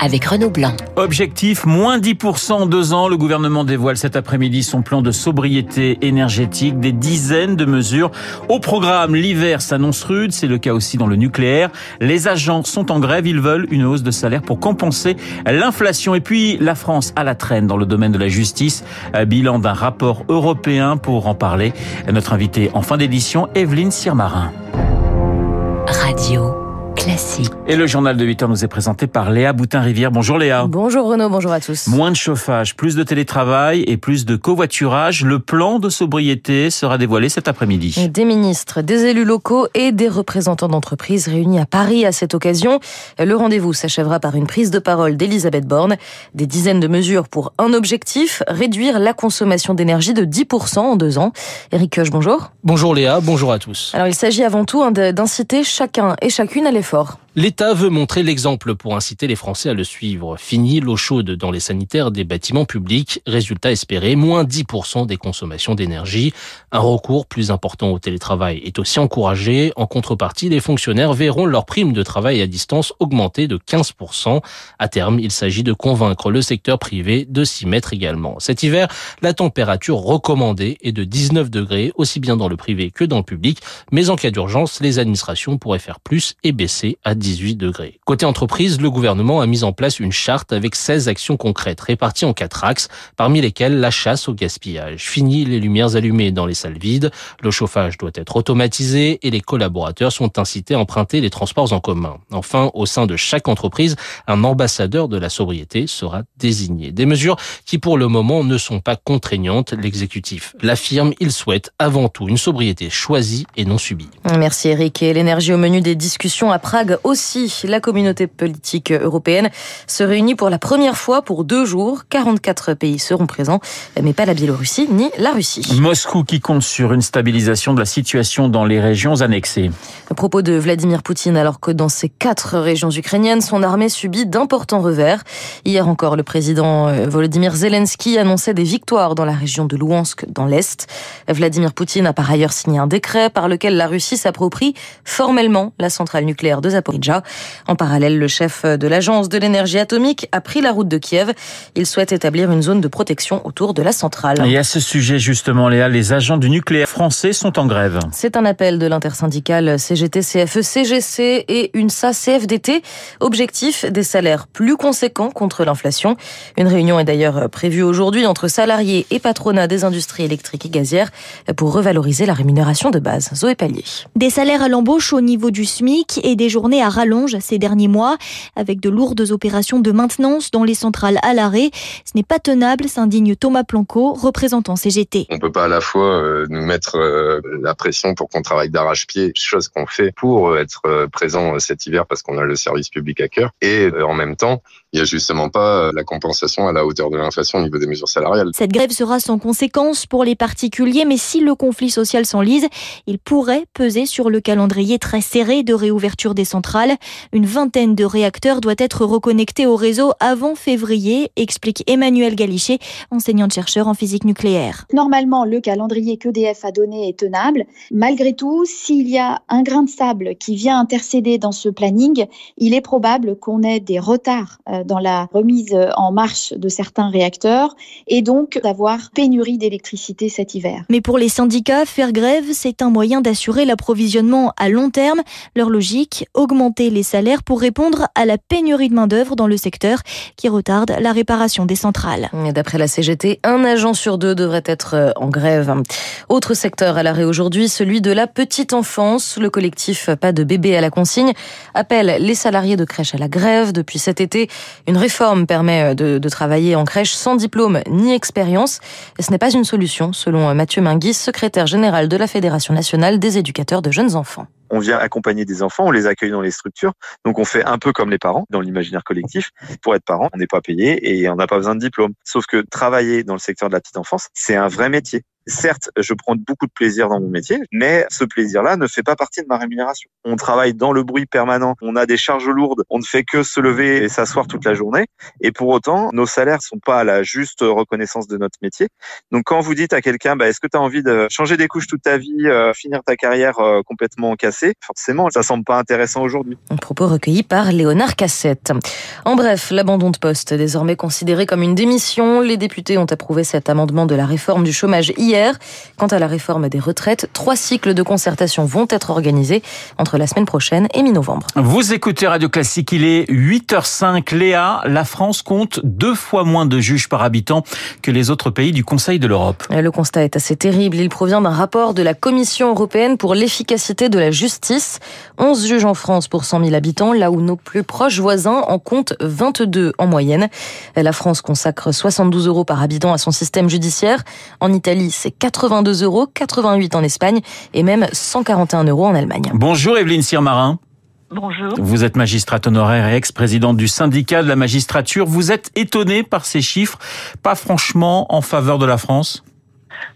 avec Renaud Blanc. Objectif, moins 10% en deux ans. Le gouvernement dévoile cet après-midi son plan de sobriété énergétique. Des dizaines de mesures au programme. L'hiver s'annonce rude. C'est le cas aussi dans le nucléaire. Les agents sont en grève. Ils veulent une hausse de salaire pour compenser l'inflation. Et puis, la France à la traîne dans le domaine de la justice. Bilan d'un rapport européen pour en parler. Notre invité en fin d'édition, Evelyne Sirmarin. Radio. Classique. Et le journal de 8 heures nous est présenté par Léa Boutin-Rivière. Bonjour Léa. Bonjour Renaud, bonjour à tous. Moins de chauffage, plus de télétravail et plus de covoiturage. Le plan de sobriété sera dévoilé cet après-midi. Des ministres, des élus locaux et des représentants d'entreprises réunis à Paris à cette occasion. Le rendez-vous s'achèvera par une prise de parole d'Elisabeth Borne. Des dizaines de mesures pour un objectif, réduire la consommation d'énergie de 10% en deux ans. Eric Koch, bonjour. Bonjour Léa, bonjour à tous. Alors il s'agit avant tout hein, d'inciter chacun et chacune à l'effort fort. L'État veut montrer l'exemple pour inciter les Français à le suivre. Fini l'eau chaude dans les sanitaires des bâtiments publics. Résultat espéré, moins 10% des consommations d'énergie. Un recours plus important au télétravail est aussi encouragé. En contrepartie, les fonctionnaires verront leur prime de travail à distance augmenter de 15%. À terme, il s'agit de convaincre le secteur privé de s'y mettre également. Cet hiver, la température recommandée est de 19 degrés, aussi bien dans le privé que dans le public. Mais en cas d'urgence, les administrations pourraient faire plus et baisser à 18 degrés. Côté entreprise, le gouvernement a mis en place une charte avec 16 actions concrètes réparties en quatre axes, parmi lesquelles la chasse au gaspillage. Fini les lumières allumées dans les salles vides, le chauffage doit être automatisé et les collaborateurs sont incités à emprunter les transports en commun. Enfin, au sein de chaque entreprise, un ambassadeur de la sobriété sera désigné. Des mesures qui pour le moment ne sont pas contraignantes. L'exécutif l'affirme, il souhaite avant tout une sobriété choisie et non subie. Merci Eric. Et l'énergie au menu des discussions à Prague aussi. La communauté politique européenne se réunit pour la première fois pour deux jours. 44 pays seront présents, mais pas la Biélorussie ni la Russie. Moscou qui compte sur une stabilisation de la situation dans les régions annexées. À propos de Vladimir Poutine, alors que dans ces quatre régions ukrainiennes, son armée subit d'importants revers. Hier encore, le président euh, Volodymyr Zelensky annonçait des victoires dans la région de Louhansk, dans l'Est. Vladimir Poutine a par ailleurs signé un décret par lequel la Russie s'approprie formellement la centrale nucléaire de Zaporizhzhia. En parallèle, le chef de l'agence de l'énergie atomique a pris la route de Kiev. Il souhaite établir une zone de protection autour de la centrale. Et à ce sujet, justement, Léa, les agents du nucléaire français sont en grève. C'est un appel de l'intersyndicale CGT, CFE, CGC et UNSA, CFDT. Objectif, des salaires plus conséquents contre l'inflation. Une réunion est d'ailleurs prévue aujourd'hui entre salariés et patronat des industries électriques et gazières pour revaloriser la rémunération de base. Zoé Pallier. Des salaires à l'embauche au niveau du SMIC et des journées à rallonge ces derniers mois, avec de lourdes opérations de maintenance dans les centrales à l'arrêt. Ce n'est pas tenable, s'indigne Thomas Planco, représentant CGT. On peut pas à la fois euh, nous mettre euh, la pression pour qu'on travaille d'arrache-pied, chose qu'on fait pour être euh, présent cet hiver parce qu'on a le service public à cœur, et en même temps, il n'y a justement pas la compensation à la hauteur de l'inflation au niveau des mesures salariales. Cette grève sera sans conséquence pour les particuliers, mais si le conflit social s'enlise, il pourrait peser sur le calendrier très serré de réouverture des centrales. Une vingtaine de réacteurs doit être reconnectés au réseau avant février, explique Emmanuel Galichet, enseignante-chercheur en physique nucléaire. Normalement, le calendrier qu'EDF a donné est tenable. Malgré tout, s'il y a un grain de sable qui vient intercéder dans ce planning, il est probable qu'on ait des retards dans la remise en marche de certains réacteurs et donc d'avoir pénurie d'électricité cet hiver. Mais pour les syndicats, faire grève, c'est un moyen d'assurer l'approvisionnement à long terme. Leur logique, augmenter les salaires pour répondre à la pénurie de main-d'œuvre dans le secteur qui retarde la réparation des centrales. D'après la CGT, un agent sur deux devrait être en grève. Autre secteur à l'arrêt aujourd'hui, celui de la petite enfance. Le collectif Pas de bébé à la consigne appelle les salariés de crèche à la grève depuis cet été. Une réforme permet de, de travailler en crèche sans diplôme ni expérience. Ce n'est pas une solution, selon Mathieu Minguis, secrétaire général de la Fédération nationale des éducateurs de jeunes enfants on vient accompagner des enfants, on les accueille dans les structures. Donc on fait un peu comme les parents dans l'imaginaire collectif. Pour être parent, on n'est pas payé et on n'a pas besoin de diplôme. Sauf que travailler dans le secteur de la petite enfance, c'est un vrai métier. Certes, je prends beaucoup de plaisir dans mon métier, mais ce plaisir-là ne fait pas partie de ma rémunération. On travaille dans le bruit permanent, on a des charges lourdes, on ne fait que se lever et s'asseoir toute la journée, et pour autant, nos salaires sont pas à la juste reconnaissance de notre métier. Donc quand vous dites à quelqu'un, bah, est-ce que tu as envie de changer des couches toute ta vie, euh, finir ta carrière euh, complètement cassée, forcément, ça semble pas intéressant aujourd'hui. Un propos recueilli par Léonard Cassette. En bref, l'abandon de poste désormais considéré comme une démission. Les députés ont approuvé cet amendement de la réforme du chômage. Quant à la réforme des retraites, trois cycles de concertation vont être organisés entre la semaine prochaine et mi-novembre. Vous écoutez Radio Classique, il est 8h05. Léa, la France compte deux fois moins de juges par habitant que les autres pays du Conseil de l'Europe. Le constat est assez terrible. Il provient d'un rapport de la Commission européenne pour l'efficacité de la justice. 11 juges en France pour 100 000 habitants, là où nos plus proches voisins en comptent 22 en moyenne. La France consacre 72 euros par habitant à son système judiciaire. En Italie, c'est 82 euros, 88 en Espagne et même 141 euros en Allemagne. Bonjour Evelyne Sirmarin. Bonjour. Vous êtes magistrate honoraire et ex-présidente du syndicat de la magistrature. Vous êtes étonnée par ces chiffres, pas franchement en faveur de la France?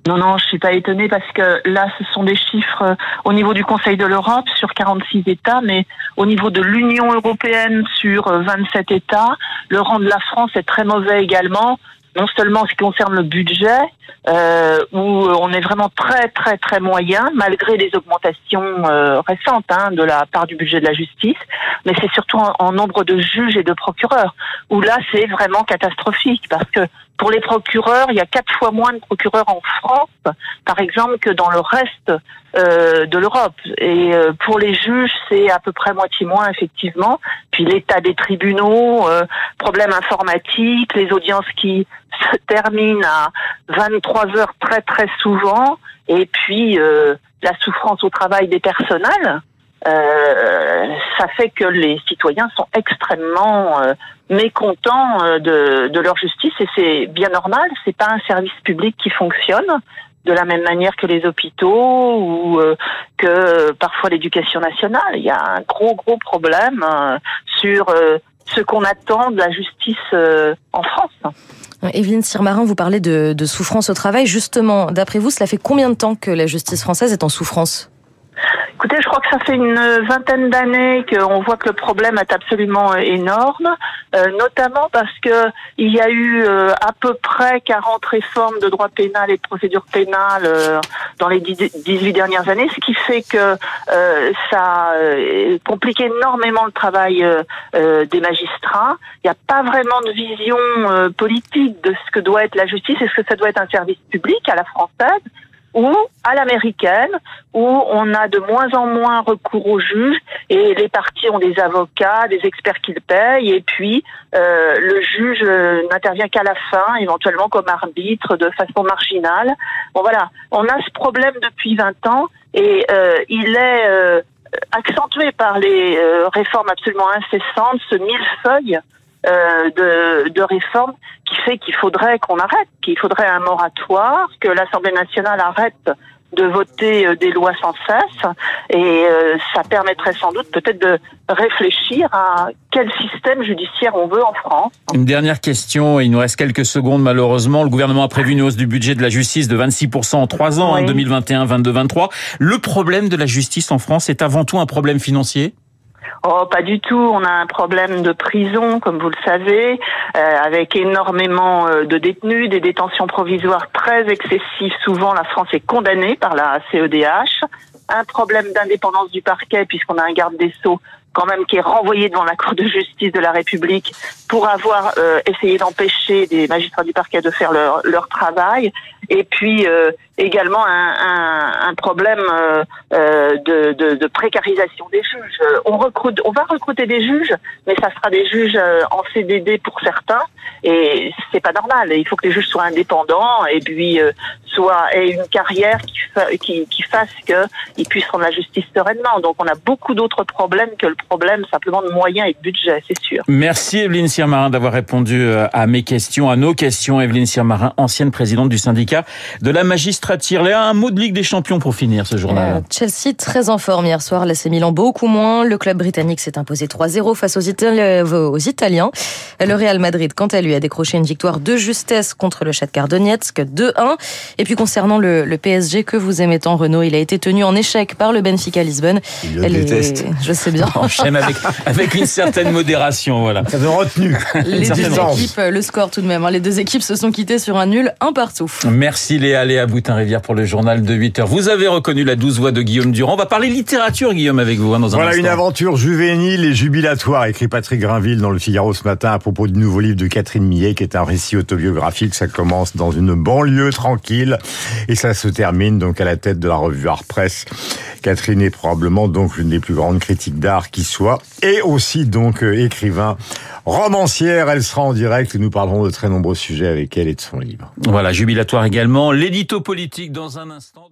Non, non, je suis pas étonnée parce que là, ce sont des chiffres euh, au niveau du Conseil de l'Europe sur 46 États, mais au niveau de l'Union européenne sur 27 euh, États, le rang de la France est très mauvais également non seulement en ce qui concerne le budget, euh, où on est vraiment très très très moyen, malgré les augmentations euh, récentes hein, de la part du budget de la justice, mais c'est surtout en, nombre de juges et de procureurs, où là c'est vraiment catastrophique, parce que pour les procureurs, il y a quatre fois moins de procureurs en France, par exemple, que dans le reste euh, de l'Europe. Et euh, pour les juges, c'est à peu près moitié moins, effectivement. Puis l'état des tribunaux, euh, problèmes informatiques, les audiences qui se terminent à 23 heures très très souvent, et puis euh, la souffrance au travail des personnels. Euh, ça fait que les citoyens sont extrêmement euh, mécontents euh, de, de, leur justice et c'est bien normal. C'est pas un service public qui fonctionne de la même manière que les hôpitaux ou que parfois l'éducation nationale. Il y a un gros gros problème sur ce qu'on attend de la justice en France. Evelyne Sirmarin, vous parlez de, de souffrance au travail. Justement, d'après vous, cela fait combien de temps que la justice française est en souffrance? Écoutez, je crois que ça fait une vingtaine d'années qu'on voit que le problème est absolument euh, énorme, euh, notamment parce que il y a eu euh, à peu près 40 réformes de droit pénal et de procédure pénale dans les 18 dernières années, ce qui fait que ça complique énormément le travail des magistrats. Il n'y a pas vraiment de vision politique de ce que doit être la justice. Est-ce que ça doit être un service public à la française ou à l'américaine, où on a de moins en moins recours aux juges et les parties ont des avocats, des experts qu'ils payent, et puis euh, le juge euh, n'intervient qu'à la fin, éventuellement comme arbitre de façon marginale. Bon voilà, on a ce problème depuis 20 ans et euh, il est euh, accentué par les euh, réformes absolument incessantes, ce millefeuille euh, de, de réformes qui fait qu'il faudrait qu'on arrête, qu'il faudrait un moratoire, que l'Assemblée nationale arrête de voter euh, des lois sans cesse et euh, ça permettrait sans doute peut-être de réfléchir à quel système judiciaire on veut en France. Une dernière question, il nous reste quelques secondes malheureusement. Le gouvernement a prévu une hausse du budget de la justice de 26% en trois ans, en 2021, 22, 23. Le problème de la justice en France est avant tout un problème financier? Oh, pas du tout. On a un problème de prison, comme vous le savez, euh, avec énormément euh, de détenus, des détentions provisoires très excessives. Souvent, la France est condamnée par la CEDH. Un problème d'indépendance du parquet, puisqu'on a un garde des sceaux quand même qui est renvoyé devant la Cour de justice de la République pour avoir euh, essayé d'empêcher des magistrats du parquet de faire leur, leur travail. Et puis euh, également un, problème euh, euh de, précarisation des juges. On va recruter des juges, mais ça sera des juges en CDD pour certains, et c'est pas normal. Il faut que les juges soient indépendants et puis soit aient une carrière qui, qui, fasse qu'ils puissent rendre la justice sereinement. Donc on a beaucoup d'autres problèmes que le problème simplement de moyens et de budget, c'est sûr. Merci Evelyne Sirmarin d'avoir répondu à mes questions, à nos questions. Evelyne Sirmarin, ancienne présidente du syndicat syndicats de la magistrature. Léa, un mot de Ligue des Champions pour finir ce journal. Euh, Chelsea très en forme hier soir, l'AC Milan beaucoup moins. Le club britannique s'est imposé 3-0 face aux, aux Italiens. Le Real Madrid, quant à lui, a décroché une victoire de justesse contre le Shakhtar Donetsk, 2-1. Et puis concernant le, le, PSG que vous aimez tant, Renault, il a été tenu en échec par le Benfica Lisbonne. Il le déteste. Je sais bien. J'aime avec, avec une certaine modération, voilà. Ça veut retenu. Les deux équipes, le score tout de même, hein. les deux équipes se sont quittées sur un nul, un partout. Merci Léa, Léa Boutin-Rivière pour le journal de 8 heures. Vous avez reconnu la douce voix de Guillaume Durand. On va parler littérature, Guillaume, avec vous hein, dans un Voilà instant. une aventure juvénile et jubilatoire, écrit Patrick Grinville dans le Figaro ce matin à propos du nouveau livre de Catherine Millet, qui est un récit autobiographique. Ça commence dans une banlieue tranquille et ça se termine donc à la tête de la revue Art Press. Catherine est probablement donc l'une des plus grandes critiques d'art qui soit et aussi donc euh, écrivain, romancière. Elle sera en direct et nous parlerons de très nombreux sujets avec elle et de son livre. Voilà, jubilatoire également. L'édito politique dans un instant.